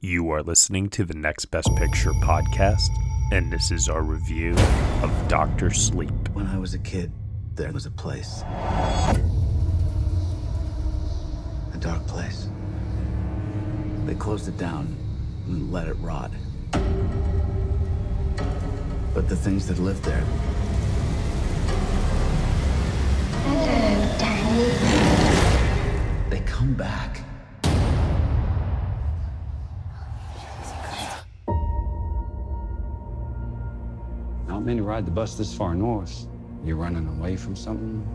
You are listening to the Next Best Picture podcast, and this is our review of Doctor Sleep. When I was a kid, there was a place. A dark place. They closed it down and let it rot. But the things that lived there, Hello, Danny. they come back. Many ride the bus this far north. You're running away from something?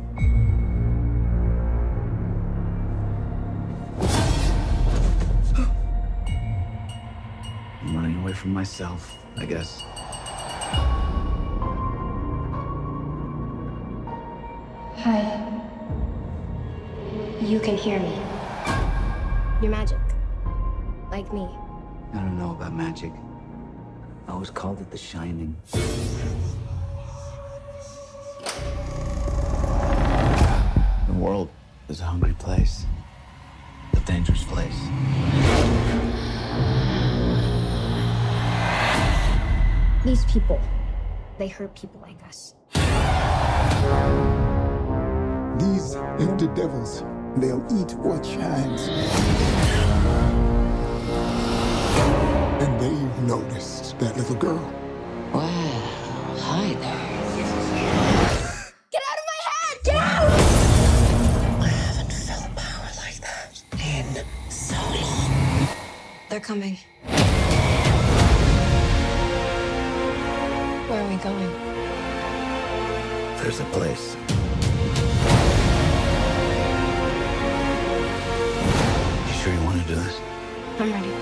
I'm running away from myself, I guess. Hi. You can hear me. You're magic. Like me. I don't know about magic. I always called it the shining. World is a hungry place. A dangerous place. These people, they hurt people like us. These empty devils, they'll eat what shines. And they've noticed that little girl. Well, hi there. Coming. Where are we going? There's a place. You sure you want to do this? I'm ready.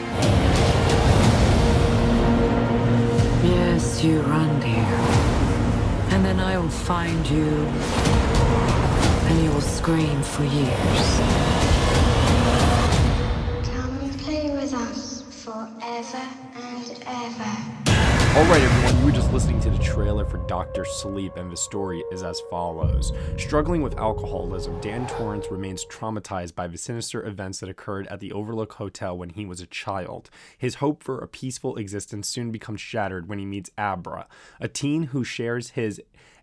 Yes, you run, dear. And then I will find you. And you will scream for years. Were just listening to the trailer for Doctor Sleep, and the story is as follows. Struggling with alcoholism, Dan Torrance remains traumatized by the sinister events that occurred at the Overlook Hotel when he was a child. His hope for a peaceful existence soon becomes shattered when he meets Abra, a teen who shares his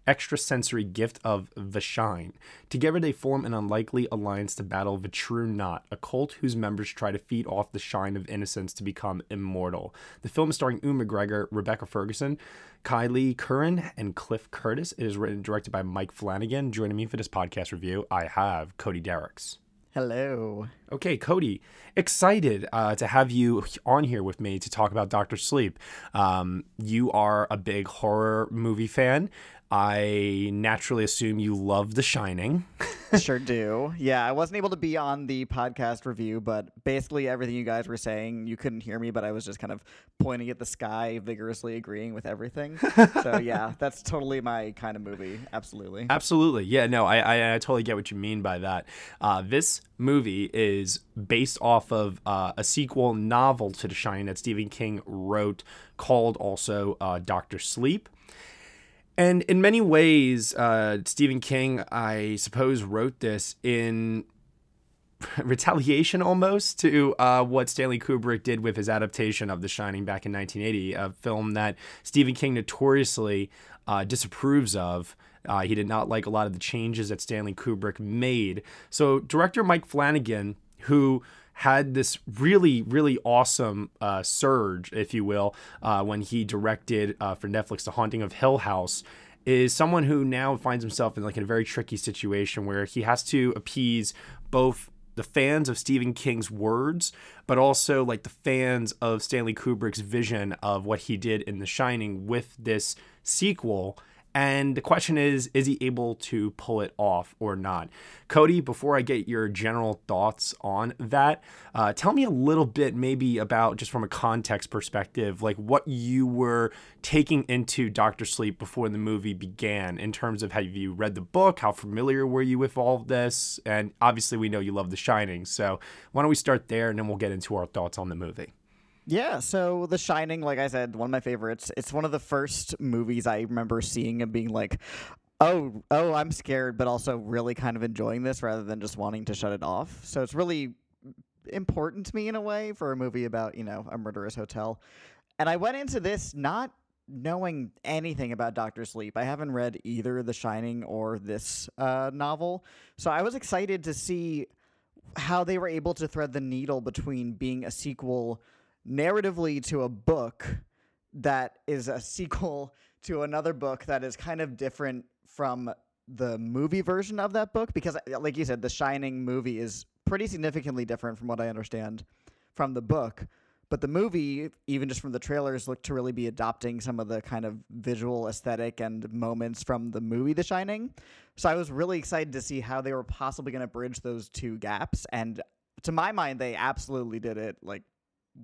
extrasensory gift of the shine. Together, they form an unlikely alliance to battle the True Knot, a cult whose members try to feed off the shine of innocence to become immortal. The film is starring Ewan McGregor, Rebecca Ferguson, Kyliegh Curran, and Cliff Curtis. It is written and directed by Mike Flanagan. Joining me for this podcast review, I have Cody Dericks. Hello. Okay, Cody, excited uh, to have you on here with me to talk about Doctor Sleep. Um, you are a big horror movie fan. I naturally assume you love The Shining. sure do. Yeah, I wasn't able to be on the podcast review, but basically everything you guys were saying, you couldn't hear me, but I was just kind of pointing at the sky, vigorously agreeing with everything. so yeah, that's totally my kind of movie. Absolutely. Absolutely. Yeah, no, I, I, I totally get what you mean by that. Uh, this movie is based off of uh, a sequel novel to The Shining that Stephen King wrote called also uh, Doctor Sleep. And in many ways, uh, Stephen King, I suppose, wrote this in retaliation almost to uh, what Stanley Kubrick did with his adaptation of The Shining back in 1980, a film that Stephen King notoriously uh, disapproves of. Uh, he did not like a lot of the changes that Stanley Kubrick made. So, director Mike Flanagan, who had this really, really awesome uh, surge, if you will, uh, when he directed uh, for Netflix The Haunting of Hill House, is someone who now finds himself in like in a very tricky situation where he has to appease both the fans of Stephen King's words, but also like the fans of Stanley Kubrick's vision of what he did in The Shining with this sequel. And the question is, is he able to pull it off or not? Cody, before I get your general thoughts on that, uh, tell me a little bit maybe about just from a context perspective, like what you were taking into Doctor Sleep before the movie began in terms of have you read the book? How familiar were you with all of this? And obviously, we know you love The Shining. So why don't we start there and then we'll get into our thoughts on the movie? Yeah, so The Shining, like I said, one of my favorites. It's one of the first movies I remember seeing and being like, oh, oh, I'm scared, but also really kind of enjoying this rather than just wanting to shut it off. So it's really important to me in a way for a movie about you know a murderous hotel. And I went into this not knowing anything about Doctor Sleep. I haven't read either The Shining or this uh, novel, so I was excited to see how they were able to thread the needle between being a sequel narratively to a book that is a sequel to another book that is kind of different from the movie version of that book because like you said the shining movie is pretty significantly different from what i understand from the book. But the movie even just from the trailers looked to really be adopting some of the kind of visual aesthetic and moments from the movie the shining. So i was really excited to see how they were possibly going to bridge those two gaps and to my mind they absolutely did it like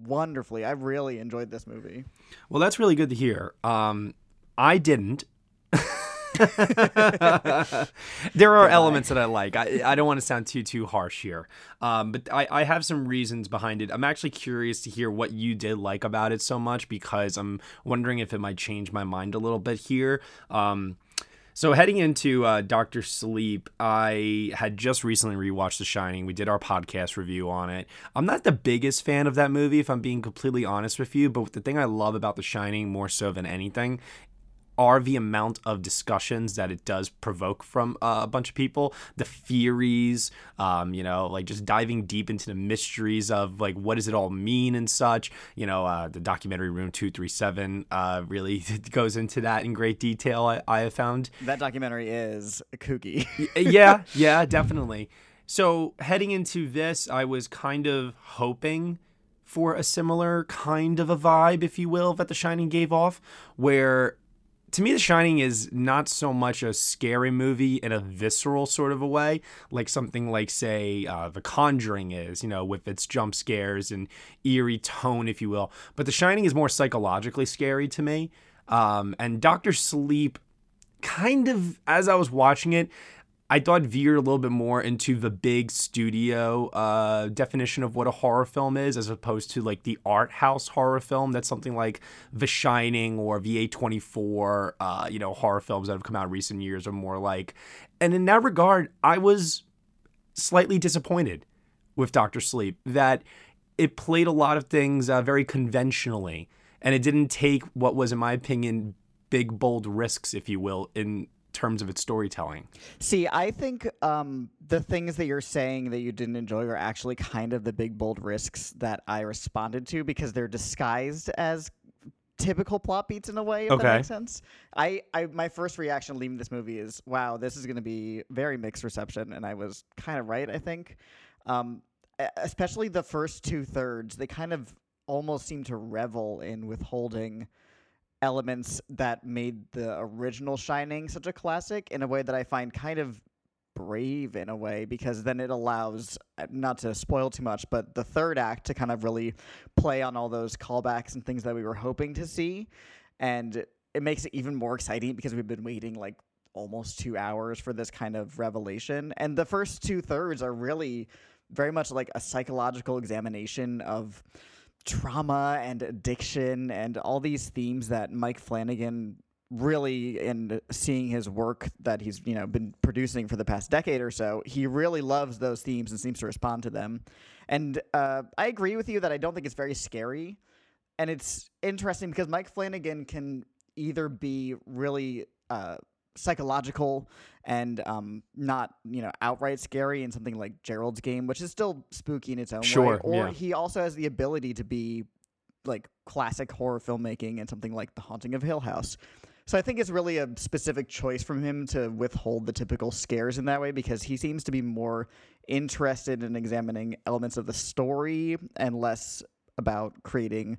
wonderfully i really enjoyed this movie Well, that's really good to hear. Um, I didn't. there are elements that I like. I, I don't want to sound too too harsh here, um, but I, I have some reasons behind it. I'm actually curious to hear what you did like about it so much because I'm wondering if it might change my mind a little bit here. Um, so heading into uh, Doctor Sleep, I had just recently rewatched The Shining. We did our podcast review on it. I'm not the biggest fan of that movie, if I'm being completely honest with you. But the thing I love about The Shining more so than anything are the amount of discussions that it does provoke from uh, a bunch of people. The theories um, you know like just diving deep into the mysteries of like what does it all mean and such. You know uh, the documentary room 237 uh, really goes into that in great detail i, I have found. That documentary is kooky. Yeah yeah definitely. So heading into this i was kind of hoping for a similar kind of a vibe if you will that the shining gave off where to me, The Shining is not so much a scary movie in a visceral sort of a way, like something like, say, uh, The Conjuring is, you know, with its jump scares and eerie tone, if you will. But The Shining is more psychologically scary to me. Um, and Doctor Sleep, kind of, as I was watching it, I thought veered a little bit more into the big studio uh, definition of what a horror film is, as opposed to like the art house horror film. That's something like The Shining or A24, uh, you know, horror films that have come out in recent years are more like. And in that regard, I was slightly disappointed with Doctor Sleep that it played a lot of things uh, very conventionally, and it didn't take what was, in my opinion, big bold risks, if you will, in terms of its storytelling. See, I think um, the things that you're saying that you didn't enjoy are actually kind of the big bold risks that I responded to because they're disguised as typical plot beats in a way if Okay. that makes sense I, I my first reaction leaving this movie is wow this is going to be very mixed reception and i was kind of right i think um, especially the first two thirds they kind of almost seem to revel in withholding elements that made the original Shining such a classic in a way that I find kind of brave in a way because then it allows uh, not to spoil too much but the third act to kind of really play on all those callbacks and things that we were hoping to see. And it makes it even more exciting because we've been waiting like almost 2 hours for this kind of revelation. And the first two thirds are really very much like a psychological examination of trauma and addiction and all these themes that Mike Flanagan really in seeing his work that he's you know been producing for the past decade or so he really loves those themes and seems to respond to them. And uh, i agree with you that i don't think it's very scary. And it's interesting because mike flanagan can either be really uh, psychological and um, not you know outright scary in something like gerald's game which is still spooky in its own way Sure, or yeah. he also has the ability to be like classic horror filmmaking and something like the haunting of hill house so I think it's really a specific choice from him to withhold the typical scares in that way because he seems to be more interested in examining elements of the story and less about creating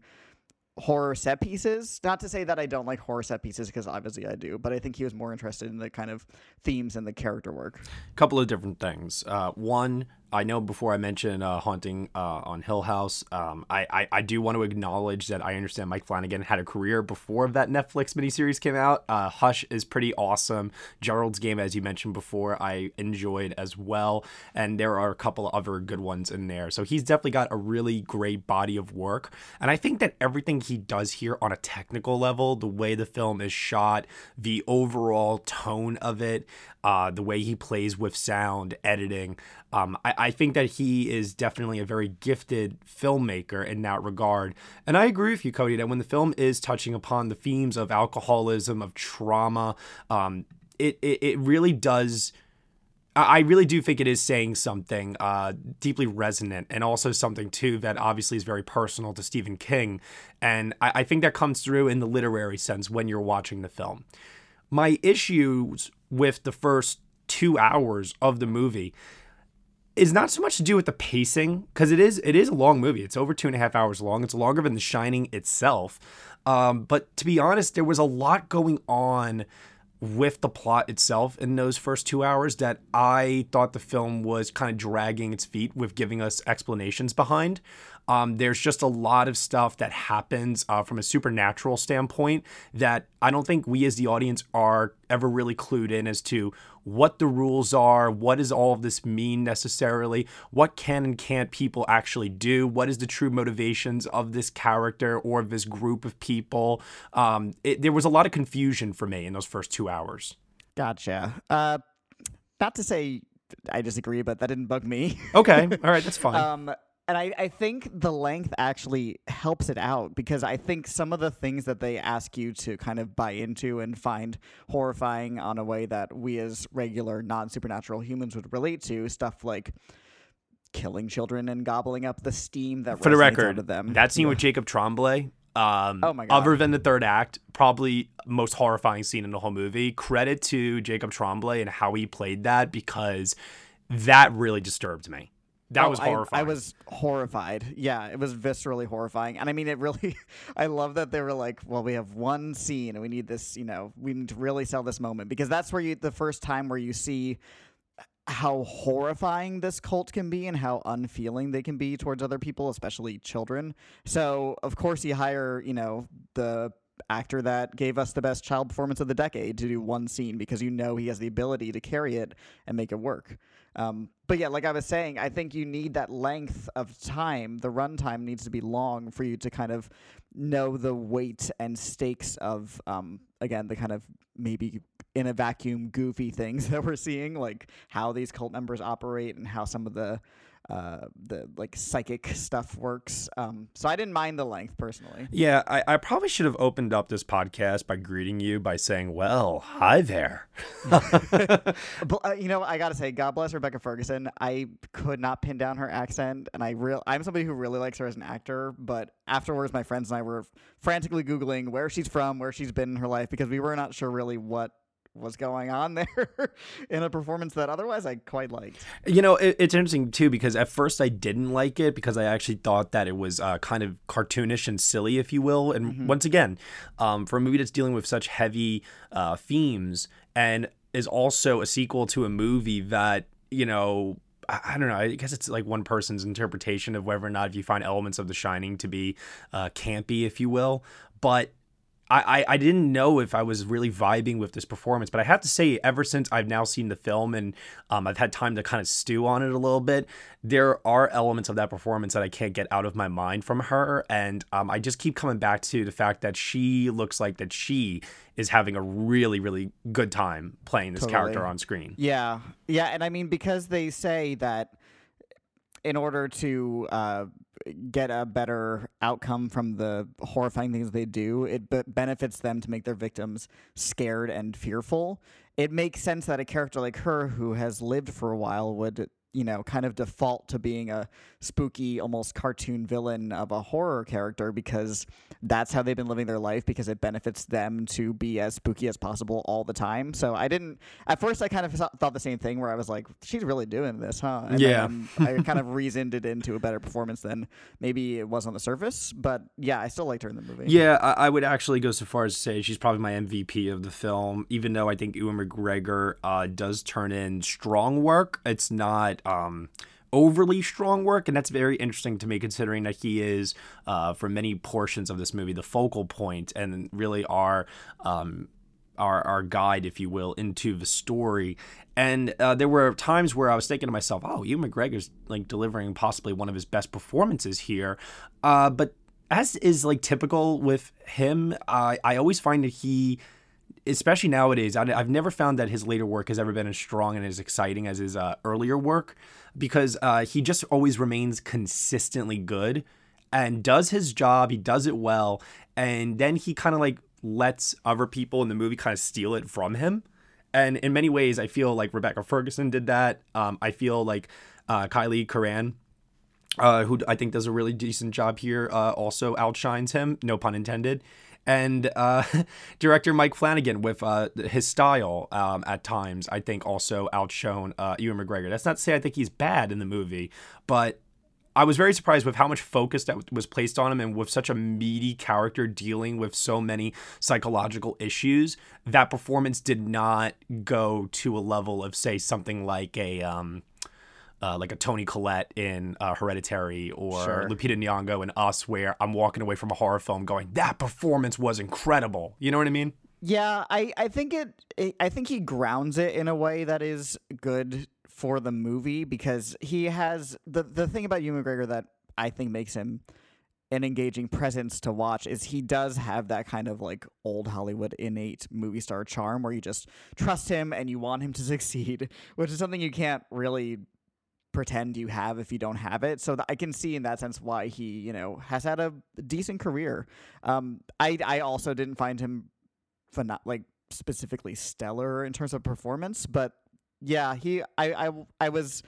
horror set pieces. Not to say that I don't like horror set pieces because obviously I do, but I think he was more interested in the kind of themes and the character work. A couple of different things. Uh, one, I know before I mentioned uh, haunting uh, on Hill House, um, I, I I do want to acknowledge that I understand Mike Flanagan had a career before that Netflix miniseries came out. Uh, Hush is pretty awesome. Gerald's Game, as you mentioned before, I enjoyed as well, and there are a couple other good ones in there. So he's definitely got a really great body of work, and I think that everything he does here on a technical level, the way the film is shot, the overall tone of it, uh, the way he plays with sound editing. Um, I, I think that he is definitely a very gifted filmmaker in that regard. And I agree with you, Cody, that when the film is touching upon the themes of alcoholism, of trauma, um, it, it, it really does. I really do think it is saying something uh, deeply resonant and also something, too, that obviously is very personal to Stephen King. And I, I think that comes through in the literary sense when you're watching the film. My issues with the first two hours of the movie is not so much to do with the pacing because it is it is a long movie. It's over two and a half hours long. It's longer than The Shining itself. Um, but to be honest, there was a lot going on with the plot itself in those first two hours that I thought the film was kind of dragging its feet with giving us explanations behind. Um, there's just a lot of stuff that happens uh, from a supernatural standpoint that I don't think we as the audience are ever really clued in as to what the rules are, what does all of this mean necessarily, what can and can't people actually do, what is the true motivations of this character or this group of people. Um, it, there was a lot of confusion for me in those first two hours. Gotcha. Uh, not to say I disagree, but that didn't bug me. Okay, all right, that's fine. um, and I, I think the length actually helps it out because I think some of the things that they ask you to kind of buy into and find horrifying on a way that we as regular non supernatural humans would relate to, stuff like killing children and gobbling up the steam that For the record, out them. that scene with Jacob Tremblay. Um, Oh my God. Other than the third act, probably most horrifying scene in the whole movie. Credit to Jacob Tremblay and how he played that because that really disturbed me. That Oh, was I- horrifying. I, was horrified. Yeah, it was viscerally horrifying. And I mean, it really, I love that they were like, well, we have one scene and we need this, you know, we need to really sell this moment because that's where you, the first time where you see how horrifying this cult can be and how unfeeling they can be towards other people, especially children. So, of course, you hire, you know, the actor that gave us the best child performance of the decade to do one scene because you know he has the ability to carry it and make it work. Um, but yeah, like I was saying, I think you need that length of time. The runtime needs to be long for you to kind of know the weight and stakes of, um, again, the kind of maybe in a vacuum goofy things that we're seeing, like how these cult members operate and how some of the uh, the like psychic stuff works. Um, so I didn't mind the length personally. yeah, I, I probably should have opened up this podcast by greeting you by saying, "Well, hi there." But, uh, you know, I gotta say, God bless Rebecca Ferguson. I could not pin down her accent, and I real I'm somebody who really likes her as an actor. But afterwards, my friends and I were frantically googling where she's from, where she's been in her life, because we were not sure really what was going on there in a performance that otherwise I quite liked. You know, it, it's interesting too because at first I didn't like it because I actually thought that it was uh, kind of cartoonish and silly, if you will. And once again, um, for a movie that's dealing with such heavy uh, themes and is also a sequel to a movie that you know. I I don't know. I guess it's like one person's interpretation of whether or not if you find elements of The Shining to be uh, campy, if you will. But I, I, I didn't know if I was really vibing with this performance, but I have to say, ever since I've now seen the film and um, I've had time to kind of stew on it a little bit, there are elements of that performance that I can't get out of my mind from her, and um, I just keep coming back to the fact that she looks like that she is having a really really good time playing this character on screen. Yeah, yeah, and I mean because they say that in order to uh, get a better outcome from the horrifying things they do, it b- benefits them to make their victims scared and fearful. It makes sense that a character like her, who has lived for a while, would you know kind of default to being a spooky, almost cartoon villain of a horror character because that's how they've been living their life because it benefits them to be as spooky as possible all the time. So I didn't at first I kind of thought the same thing where I was like, she's really doing this, huh? And Yeah. then I kind of reasoned it into a better performance than maybe it was on the surface. But yeah, I still liked her in the movie. Yeah, I, I would actually go so far as to say she's probably my MVP of the film. Even though I think Ewan McGregor uh, does turn in strong work, it's not um, overly strong work, and that's very interesting to me, considering that he is, uh, for many portions of this movie, the focal point and really our. Um, our, our guide, if you will, into the story. And uh, there were times where I was thinking to myself, oh, Ewan McGregor's like delivering possibly one of his best performances here. Uh, but as is like typical with him, I I always find that he especially nowadays, I, have never found that his later work has ever been as strong and as exciting as his uh, earlier work because uh, he just always remains consistently good and does his job. He does it well. And then he kind of like lets other people in the movie kind of steal it from him. And in many ways, I feel like Rebecca Ferguson did that. Um, I feel like uh, Kyliegh Curran uh, who I think does a really decent job here, uh, also outshines him, no pun intended. And uh, director Mike Flanagan, with uh, his style um, at times, I think also outshone uh, Ewan McGregor. That's not to say I think he's bad in the movie, but I was very surprised with how much focus that was placed on him and with such a meaty character dealing with so many psychological issues. That performance did not go to a level of, say, something like a. Um, uh, like a Toni Collette in uh, Hereditary or Sure. Lupita Nyong'o in Us, where I'm walking away from a horror film going, that performance was incredible. You know what I mean? Yeah, I, I think it, I think he grounds it in a way that is good for the movie because he has the the thing about Ewan McGregor that I think makes him an engaging presence to watch is he does have that kind of like old Hollywood innate movie star charm where you just trust him and you want him to succeed, which is something you can't really pretend you have if you don't have it. So I can see in that sense why he, you know, has had a decent career. Um, I I also didn't find him pheno- like specifically stellar in terms of performance, but yeah, he I I, I was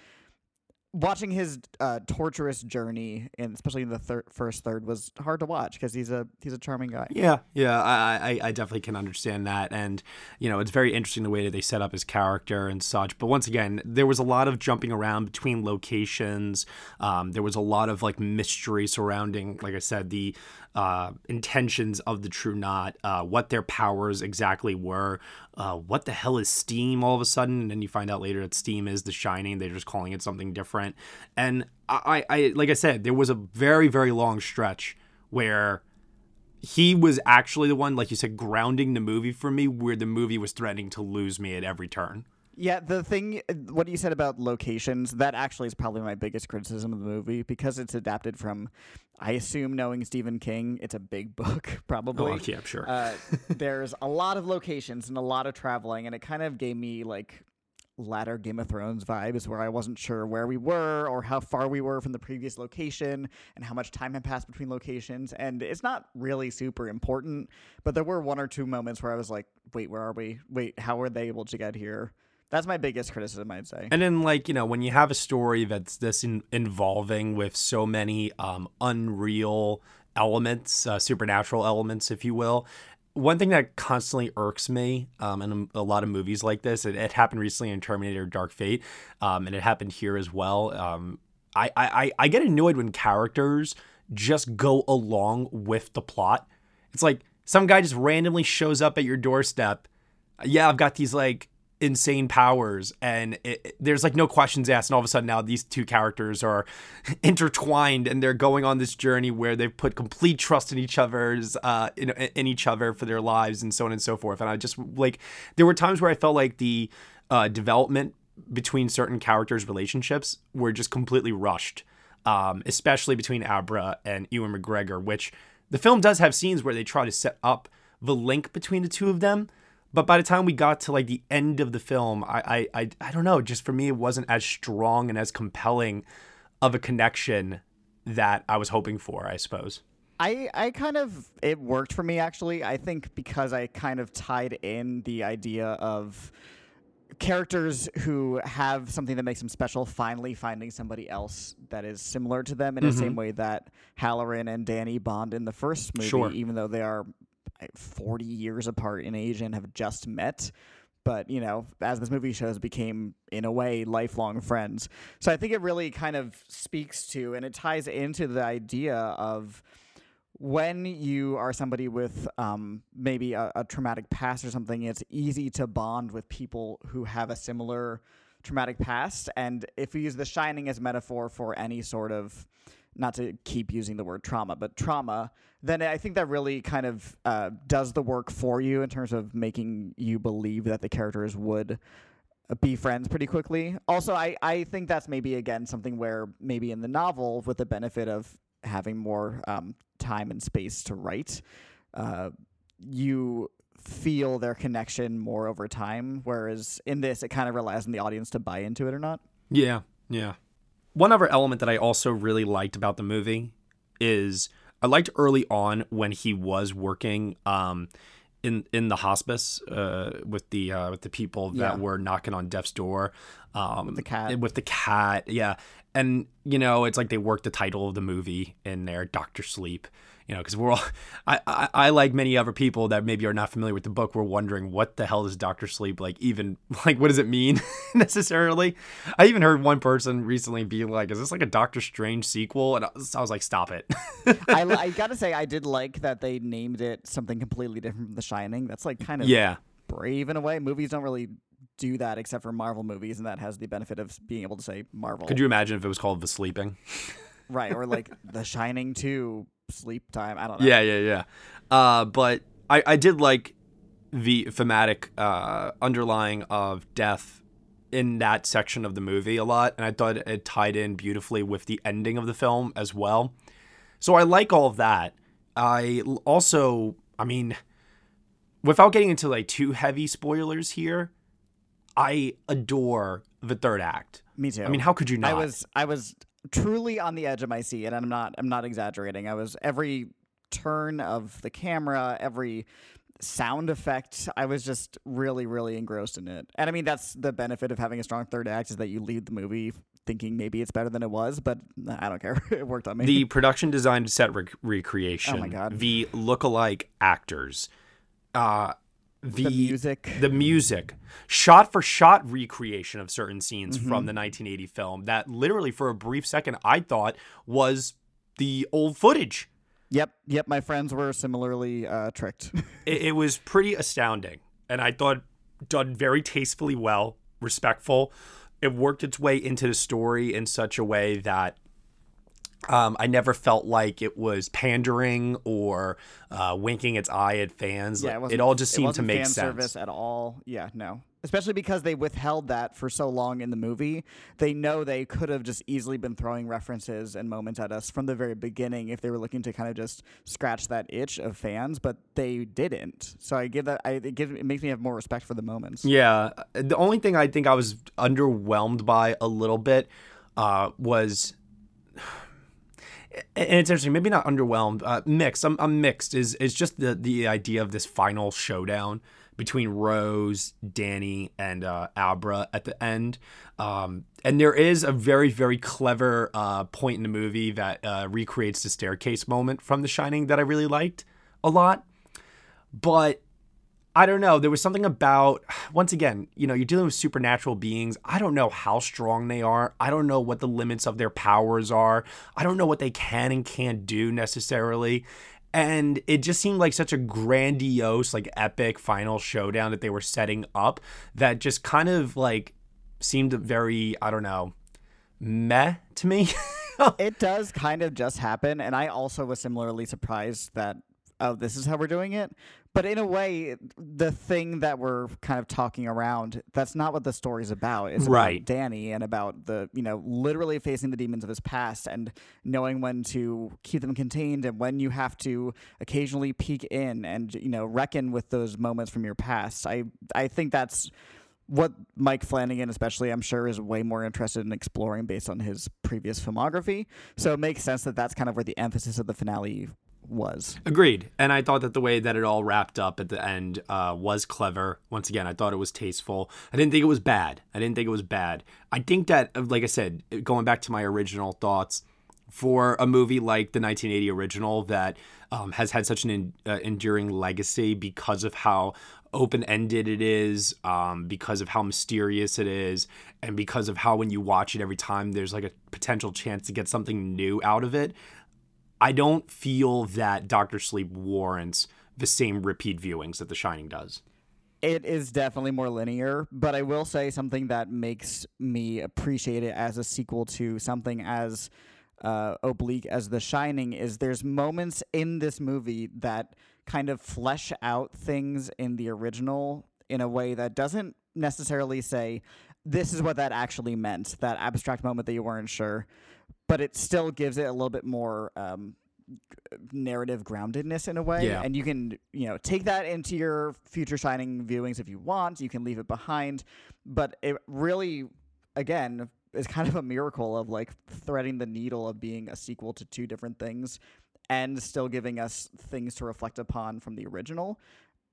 watching his uh, torturous journey, and especially in the thir- first third, was hard to watch because he's a he's a charming guy. Yeah, yeah, I, I, I definitely can understand that, and you know, it's very interesting the way that they set up his character and such. But once again, there was a lot of jumping around between locations. Um, there was a lot of like mystery surrounding, like I said, the uh, intentions of the True Knot, uh, what their powers exactly were, uh, what the hell is Steam all of a sudden, and then you find out later that Steam is the Shining. They're just calling it something different, and I, I, like I said, there was a very, very long stretch where he was actually the one, like you said, grounding the movie for me, where the movie was threatening to lose me at every turn. Yeah, the thing, what you said about locations, that actually is probably my biggest criticism of the movie because it's adapted from, I assume, knowing Stephen King, it's a big book, probably. Oh, yeah, sure. Uh, there's a lot of locations and a lot of traveling, and it kind of gave me like latter Game of Thrones vibes where I wasn't sure where we were or how far we were from the previous location and how much time had passed between locations. And it's not really super important, but there were one or two moments where I was like, wait, where are we? Wait, how were they able to get here? That's my biggest criticism, I'd say. And then, like, you know, when you have a story that's this in- involving with so many um, unreal elements, uh, supernatural elements, if you will, one thing that constantly irks me um, in a lot of movies like this, it, it happened recently in Terminator Dark Fate, um, and it happened here as well. Um, I, I, I get annoyed when characters just go along with the plot. It's like some guy just randomly shows up at your doorstep. Yeah, I've got these like insane powers and it, there's like no questions asked and all of a sudden now these two characters are intertwined and they're going on this journey where they've put complete trust in each other's uh in, in each other for their lives and so on and so forth. And i just like there were times where i felt like the uh development between certain characters relationships were just completely rushed um especially between abra and ewan mcgregor which the film does have scenes where they try to set up the link between the two of them but by the time we got to like the end of the film I, I i i don't know just for me it wasn't as strong and as compelling of a connection that i was hoping for i suppose I, I kind of it worked for me actually. I think because I kind of tied in the idea of characters who have something that makes them special finally finding somebody else that is similar to them in the mm-hmm. same way that Halloran and Danny bond in the first movie, Sure. even though they are 40 years apart in age and have just met. But, you know, as this movie shows, became, in a way, lifelong friends. So I think it really kind of speaks to and it ties into the idea of when you are somebody with um, maybe a, a traumatic past or something, it's easy to bond with people who have a similar traumatic past. And if we use The Shining as metaphor for any sort of, not to keep using the word trauma, but trauma, then I think that really kind of uh, does the work for you in terms of making you believe that the characters would uh, be friends pretty quickly. Also, I, I think that's maybe again something where maybe in the novel, with the benefit of having more um, time and space to write, uh, you feel their connection more over time. Whereas in this, it kind of relies on the audience to buy into it or not. Yeah, yeah. One other element that I also really liked about the movie is I liked early on when he was working um, in in the hospice uh, with the uh, with the people Yeah. that were knocking on Death's door. Um, with the cat. With the cat, yeah. And you know, it's like they worked the title of the movie in there, Doctor Sleep. You know, because we're all, I, I, I like many other people that maybe are not familiar with the book. We're wondering what the hell does Doctor Sleep like? Even like, what does it mean necessarily? I even heard one person recently be like, "Is this like a Doctor Strange sequel?" And I was, I was like, "Stop it." I, I gotta say, I did like that they named it something completely different from The Shining. That's like kind of yeah, brave in a way. Movies don't really do that except for Marvel movies, and that has the benefit of being able to say Marvel. could you imagine if it was called The Sleeping? right or like The Shining Two, Sleep Time? I don't know. Yeah, yeah, yeah. Uh, but I, I did like the thematic uh, underlying of death in that section of the movie a lot, and I thought it tied in beautifully with the ending of the film as well. So I like all of that. I also, I mean, without getting into like too heavy spoilers here, I adore the third act. Me too. I mean, how could you not? I was I was truly on the edge of my seat, and I'm not I'm not exaggerating. I was every turn of the camera, every sound effect, I was just really really engrossed in it. And I mean, that's the benefit of having a strong third act is that you leave the movie thinking maybe it's better than it was, but I don't care. it worked on me. the production design set rec- recreation. Oh my God. The look-alike actors. Uh, the, The music. The music. Shot for shot recreation of certain scenes Mm-hmm. from the 1980 film that literally for a brief second I thought was the old footage. Yep, yep. My friends were similarly uh, tricked. It, it was pretty astounding. And I thought done very tastefully well, respectful. It worked its way into the story in such a way that um, I never felt like it was pandering or uh, winking its eye at fans. yeah, it, wasn't, all just seemed to make fan sense. service at all. Yeah, no. Especially because they withheld that for so long in the movie. They know they could have just easily been throwing references and moments at us from the very beginning if they were looking to kind of just scratch that itch of fans, but they didn't. So I give that. I it, gives, it makes me have more respect for the moments. Yeah. The only thing I think I was underwhelmed by a little bit uh, was. And it's interesting, maybe not underwhelmed, uh, mixed. I'm, I'm mixed. Is is just the the idea of this final showdown between Rose, Danny, and uh, Abra at the end. Um, and there is a very very clever uh, point in the movie that uh, recreates the staircase moment from The Shining that I really liked a lot. But I don't know. There was something about, once again, you know, you're dealing with supernatural beings. I don't know how strong they are. I don't know what the limits of their powers are. I don't know what they can and can't do necessarily. And it just seemed like such a grandiose, like epic final showdown that they were setting up that just kind of like seemed very, I don't know, meh to me. It does kind of just happen, and I also was similarly surprised that oh, this is how we're doing it. But in a way, the thing that we're kind of talking around, that's not what the story's about. It's Right. about Danny and about the, you know, literally facing the demons of his past and knowing when to keep them contained and when you have to occasionally peek in and, you know, reckon with those moments from your past. I I think that's what Mike Flanagan, especially, I'm sure, is way more interested in exploring based on his previous filmography. So it makes sense that that's kind of where the emphasis of the finale was. Agreed. And I thought that the way that it all wrapped up at the end uh, was clever. Once again, I thought it was tasteful. I didn't think it was bad. I didn't think it was bad. I think that, uh, like I said, going back to my original thoughts, for a movie like the 1980 original that um, has had such an uh, enduring legacy because of how open ended it is, um, because of how mysterious it is, and because of how when you watch it every time there's like a potential chance to get something new out of it. I don't feel that Doctor Sleep warrants the same repeat viewings that The Shining does. It is definitely more linear, but I will say something that makes me appreciate it as a sequel to something as uh, oblique as The Shining is there's moments in this movie that kind of flesh out things in the original in a way that doesn't necessarily say this is what that actually meant, that abstract moment that you weren't sure, but it still gives it a little bit more um, narrative groundedness in a way. Yeah. and you can you know take that into your future shining viewings if you want. You can leave it behind. But it really again is kind of a miracle of like threading the needle of being a sequel to two different things and still giving us things to reflect upon from the original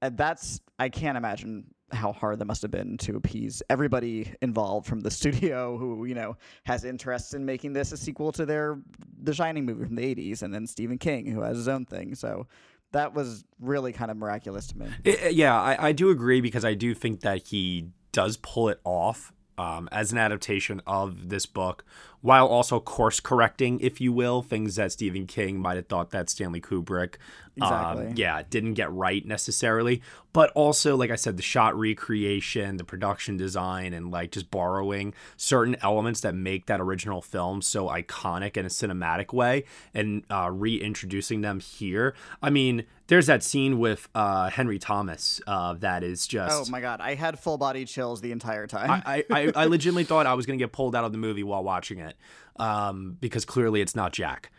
that's I can't imagine how hard that must have been to appease everybody involved from the studio who you know has interests in making this a sequel to their The Shining movie from the 80s and then Stephen King who has his own thing. So that was really kind of miraculous to me. I- I- yeah, I, I do agree because I do think that he does pull it off um, as an adaptation of this book, while also course correcting, if you will, things that Stephen King might have thought that Stanley Kubrick, um, yeah, didn't get right necessarily. But also, like I said, the shot recreation, the production design, and like just borrowing certain elements that make that original film so iconic in a cinematic way and uh, reintroducing them here. I mean, there's that scene with uh, Henry Thomas uh, that is just. oh my god I had full body chills the entire time I, I, I legitimately thought I was going to get pulled out of the movie while watching it um, because clearly it's not Jack.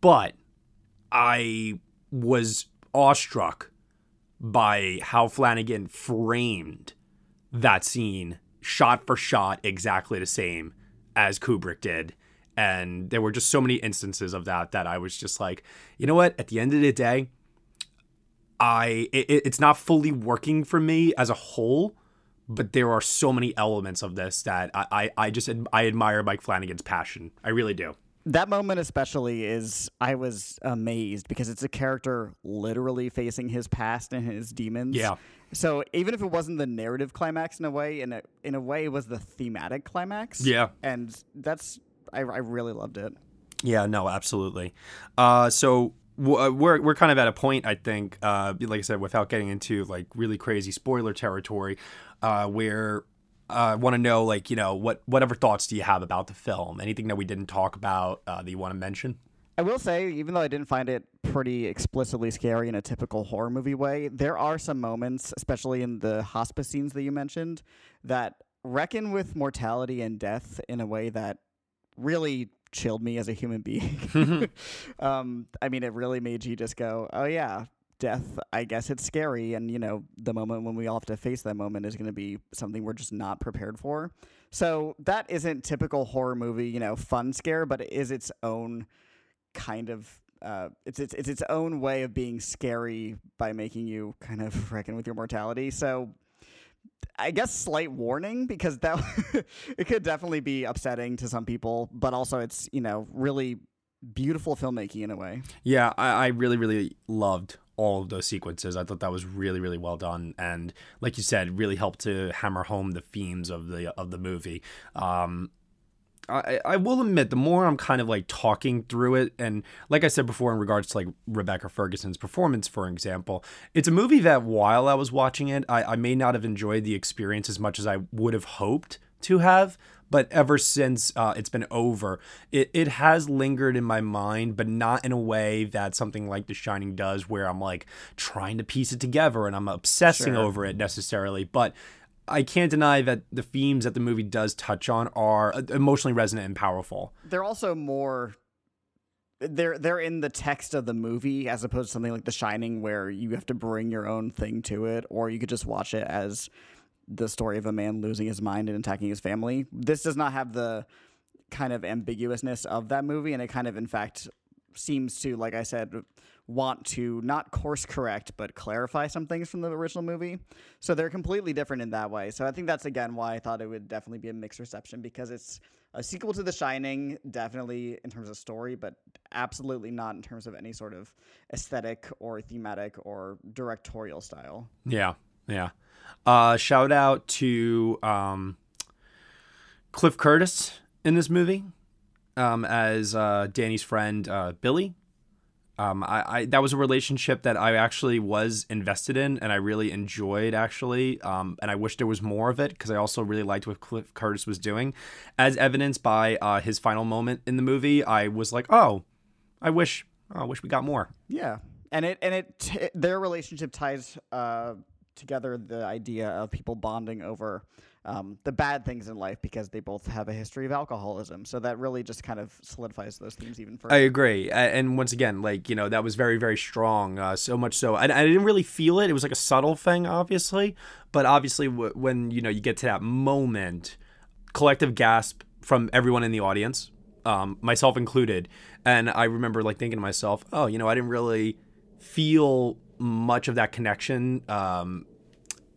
But I was awestruck by how Flanagan framed that scene shot for shot exactly the same as Kubrick did. And there were just so many instances of that that I was just like, you know what? At the end of the day, I it, it's not fully working for me as a whole, but there are so many elements of this that I, I, I just I admire Mike Flanagan's passion. I really do. that moment especially is I was amazed because it's a character literally facing his past and his demons. Yeah. So even if it wasn't the narrative climax in a way, in a in a way, it was the thematic climax. Yeah. And that's I, I really loved it. Yeah, no, absolutely. Uh, so we're we're kind of at a point, I think, uh, like I said, without getting into like really crazy spoiler territory, uh, where I want to know, like, you know, what whatever thoughts do you have about the film? Anything that we didn't talk about uh, that you want to mention? I will say, even though I didn't find it pretty explicitly scary in a typical horror movie way, there are some moments, especially in the hospice scenes that you mentioned, that reckon with mortality and death in a way that really chilled me as a human being. um, I mean, it really made you just go, oh, yeah, death, I guess it's scary. And, you know, the moment when we all have to face that moment is going to be something we're just not prepared for. So that isn't typical horror movie, you know, fun scare, but it is its own kind of uh, it's, it's it's its own way of being scary by making you kind of reckon with your mortality. So I guess slight warning because that it could definitely be upsetting to some people, but also it's you know really beautiful filmmaking in a way. Yeah, I, I really, really loved all of those sequences. I thought that was really, really well done, and like you said, really helped to hammer home the themes of the of the movie. Um, I, I will admit, the more I'm kind of like talking through it, and like I said before, in regards to like Rebecca Ferguson's performance, for example, it's a movie that while I was watching it, I, I may not have enjoyed the experience as much as I would have hoped to have. But ever since uh, it's been over, it, it has lingered in my mind, but not in a way that something like The Shining does, where I'm like trying to piece it together and I'm obsessing Sure. over it necessarily. But I can't deny that the themes that the movie does touch on are uh, emotionally resonant and powerful. They're also more they're they're in the text of the movie as opposed to something like The Shining where you have to bring your own thing to it, or you could just watch it as the story of a man losing his mind and attacking his family. This does not have the kind of ambiguousness of that movie, and it kind of, in fact, seems to, like I said, want to not course correct but clarify some things from the original movie. So they're completely different in that way. So I think that's again why I thought it would definitely be a mixed reception because it's a sequel to The Shining, definitely in terms of story, but absolutely not in terms of any sort of aesthetic or thematic or directorial style. Yeah, yeah. Uh, shout out to um, Cliff Curtis in this movie um, as uh, Danny's friend uh, Billy. Um, I, I that was a relationship that I actually was invested in and I really enjoyed actually. Um, and I wish there was more of it because I also really liked what Cliff Curtis was doing, as evidenced by uh, his final moment in the movie. I was like, oh, I wish, oh, I wish we got more. Yeah, and it and it t- their relationship ties uh, together the idea of people bonding over um, the bad things in life because they both have a history of alcoholism. So that really just kind of solidifies those themes even further. I agree, and once again, like you know, that was very, very strong. Uh, so much so, and I didn't really feel it. It was like a subtle thing, obviously, but obviously, w- when you know you get to that moment, collective gasp from everyone in the audience, um, myself included, and I remember like thinking to myself, oh, you know, I didn't really feel much of that connection. Um,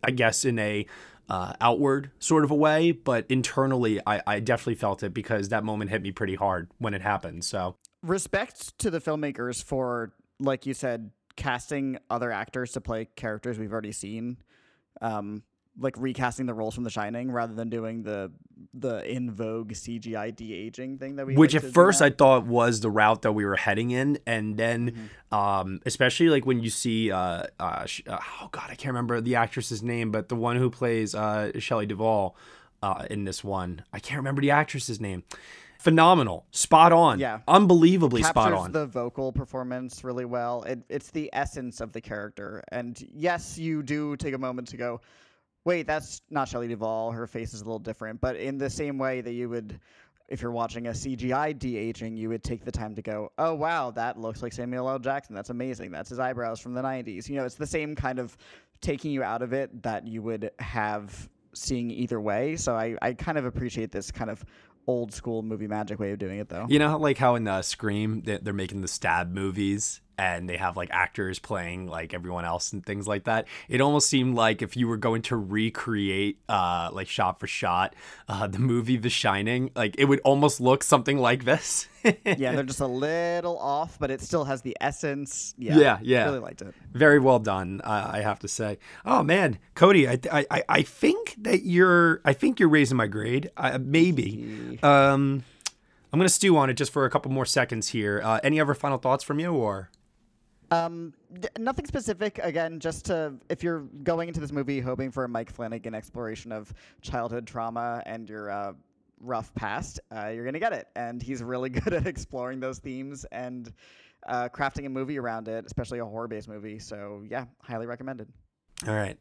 I guess in a uh, outward sort of a way, but internally, I, I definitely felt it because that moment hit me pretty hard when it happened. So. Respect to the filmmakers for, like you said, casting other actors to play characters we've already seen. Um, like recasting the roles from The Shining rather than doing the the in vogue CGI de aging thing that we. which at first. I thought was the route that we were heading in, and then, Mm-hmm. um, especially like when you see, uh, uh, sh- uh, oh god, I can't remember the actress's name, but the one who plays uh, Shelley Duvall uh, in this one, I can't remember the actress's name. Phenomenal, spot on, Yeah. unbelievably captures spot on. the vocal performance really well. It, it's the essence of the character. And yes, you do take a moment to go, wait, that's not Shelley Duvall. Her face is a little different. But in the same way that you would, if you're watching a CGI de aging, you would take the time to go, oh, wow, that looks like Samuel L. Jackson. That's amazing. That's his eyebrows from the 90s. You know, it's the same kind of taking you out of it that you would have seeing either way. So I, I kind of appreciate this kind of old school movie magic way of doing it, though. You know, like how in uh, Scream they're making the stab movies and they have like actors playing like everyone else and things like that. It almost seemed like if you were going to recreate, uh, like shot for shot, uh, the movie The Shining, like it would almost look something like this. yeah, they're just a little off, but it still has the essence. Yeah, Yeah, yeah. Really liked it. Very well done, uh, I have to say. Oh man, Cody, I, I I- I think that you're I think you're raising my grade. Uh, maybe. Um, I'm gonna stew on it just for a couple more seconds here. Uh, any other final thoughts from you, or? Um, d- nothing specific. Again, just to if you're going into this movie hoping for a Mike Flanagan exploration of childhood trauma and your uh, rough past, uh, you're gonna get it. And he's really good at exploring those themes and uh, crafting a movie around it, especially a horror-based movie. So yeah, highly recommended. All right.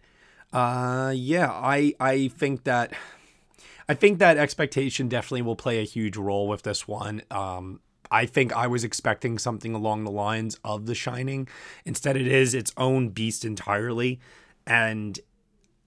Uh yeah, I I think that I think that expectation definitely will play a huge role with this one. Um I think I was expecting something along the lines of The Shining. Instead it is its own beast entirely. And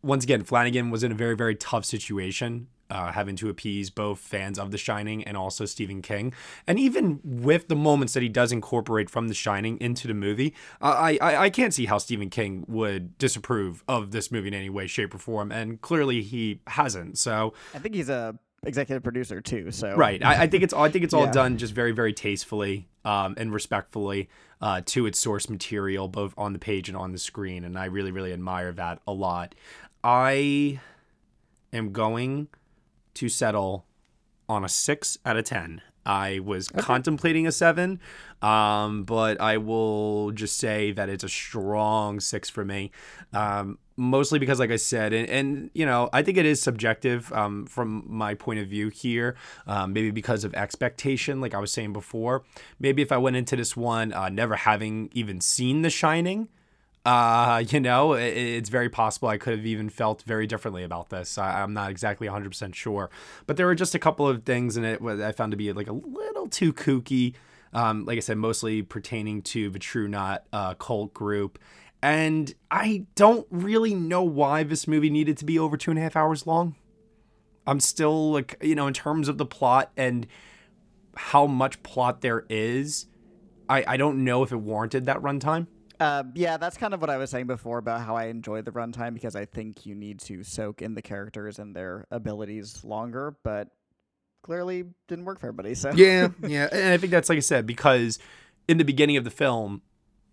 once again, Flanagan was in a very, very tough situation, uh, having to appease both fans of The Shining and also Stephen King. And even with the moments that he does incorporate from The Shining into the movie, I, I I can't see how Stephen King would disapprove of this movie in any way, shape, or form. And clearly he hasn't. So I think he's a executive producer too. So Right. I, I think it's all, I think it's all Yeah. done just very very tastefully um, and respectfully uh, to its source material, both on the page and on the screen, and I really really admire that a lot. I am going to settle on a six out of ten. I was contemplating a seven, um, but I will just say that it's a strong six for me. Um, mostly because, like I said, and, and you know, I think it is subjective um, from my point of view here. Um, maybe because of expectation, like I was saying before. Maybe if I went into this one uh, never having even seen The Shining, uh, you know, i it's very possible I could have even felt very differently about this. I, I'm not exactly 100% sure. But there were just a couple of things in it that I found to be like a little too kooky. Um, like I said, mostly pertaining to the True Knot uh, cult group. And I don't really know why this movie needed to be over two and a half hours long. I'm still like, you know, in terms of the plot and how much plot there is, I, I don't know if it warranted that runtime. Uh, yeah, that's kind of what I was saying before about how I enjoy the runtime because I think you need to soak in the characters and their abilities longer, but clearly didn't work for everybody. So Yeah, yeah, and I think that's like I said because in the beginning of the film,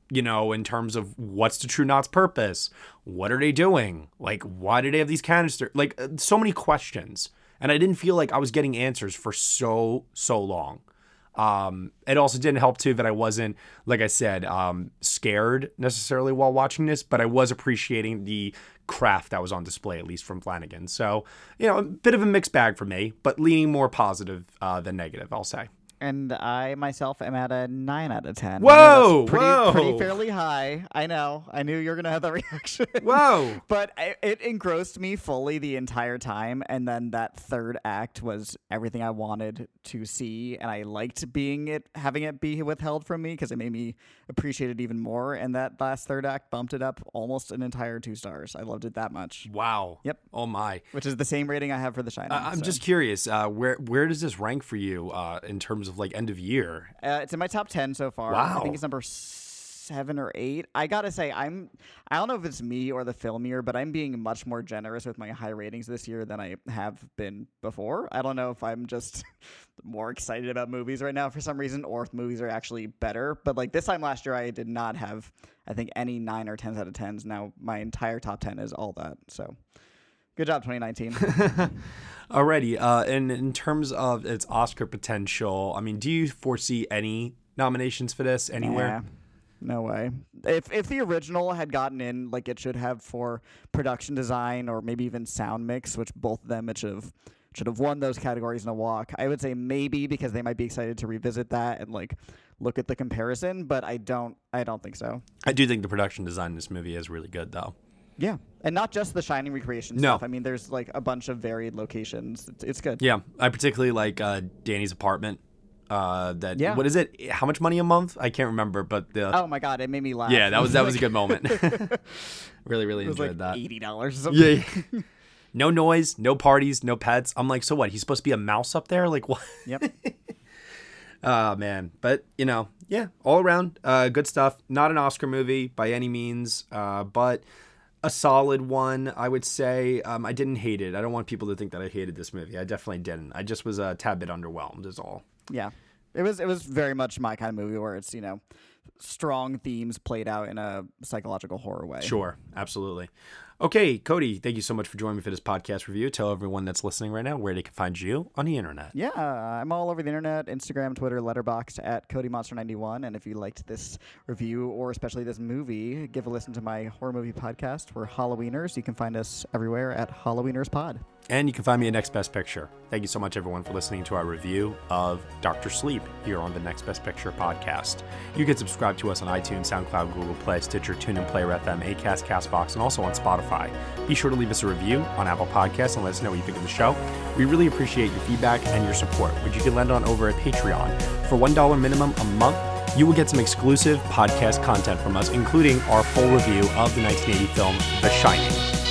you know, in terms of what's the True Knot's purpose, what are they doing, like why do they have these canisters, like uh, so many questions, and I didn't feel like I was getting answers for so so long. Um, it also didn't help too that I wasn't, like I said, um, scared necessarily while watching this, but I was appreciating the craft that was on display, at least from Flanagan. So, you know, a bit of a mixed bag for me, but leaning more positive uh, than negative, I'll say. And I myself am at a nine out of ten. Whoa, pretty, whoa. pretty fairly high. I know. I knew you were gonna have that reaction. Whoa. but I, it engrossed me fully the entire time, and then that third act was everything I wanted to see, and I liked being it, having it be withheld from me because it made me appreciate it even more. And that last third act bumped it up almost an entire two stars. I loved it that much, Wow. Yep. Oh my. which is the same rating I have for The Shining. I- I'm so. just curious. Uh, where where does this rank for you uh, in terms of like end of year? Uh, it's in my top ten so far. Wow. I think it's number seven or eight. I gotta say, I'm. I don't know if it's me or the film year, but I'm being much more generous with my high ratings this year than I have been before. I don't know if I'm just more excited about movies right now for some reason, or if movies are actually better. But like this time last year, I did not have, I think, any nine or tens out of tens. Now my entire top ten is all that. So, good job, 2019. Alrighty. Uh, and in terms of its Oscar potential, I mean, do you foresee any nominations for this anywhere? Nah, no way. If if the original had gotten in like it should have for production design or maybe even sound mix, which both of them it should have should have won those categories in a walk. I would say maybe because they might be excited to revisit that and like look at the comparison, but I don't I don't think so. I do think the production design in this movie is really good, though. Yeah. And not just the Shining recreation No. stuff. I mean, there's like a bunch of varied locations. It's, it's good. Yeah, I particularly like uh, Danny's apartment. Uh, that Yeah. what is it? How much money a month? I can't remember, but the Oh my god, it made me laugh. yeah, that was that was a good moment. really, really It was enjoyed like that. eighty dollars. Yeah. yeah. no noise, no parties, no pets. I'm like, so what? He's supposed to be a mouse up there? Like what? Yep. Oh man, but you know, yeah, all around, uh, good stuff. Not an Oscar movie by any means, uh, but a solid one, I would say. Um, I didn't hate it. I don't want people to think that I hated this movie. I definitely didn't. I just was a tad bit underwhelmed, is all. Yeah. It was it was very much my kind of movie where it's, you know, strong themes played out in a psychological horror way. Sure, absolutely. Okay, Cody, thank you so much for joining me for this podcast review. Tell everyone that's listening right now where they can find you on the internet. Yeah, I'm all over the internet, Instagram, Twitter, Letterboxd at CodyMonster91. And if you liked this review or especially this movie, give a listen to my horror movie podcast. We're Halloweeners. You can find us everywhere at Halloweeners Pod. And you can find me at Next Best Picture. Thank you so much, everyone, for listening to our review of Doctor Sleep here on the Next Best Picture podcast. You can subscribe to us on iTunes, SoundCloud, Google Play, Stitcher, TuneIn, Player FM, Acast, Castbox, and also on Spotify. Be sure to leave us a review on Apple Podcasts and let us know what you think of the show. We really appreciate your feedback and your support, which you can lend on over at Patreon. For $1 minimum a month, you will get some exclusive podcast content from us, including our full review of the 1980 film The Shining.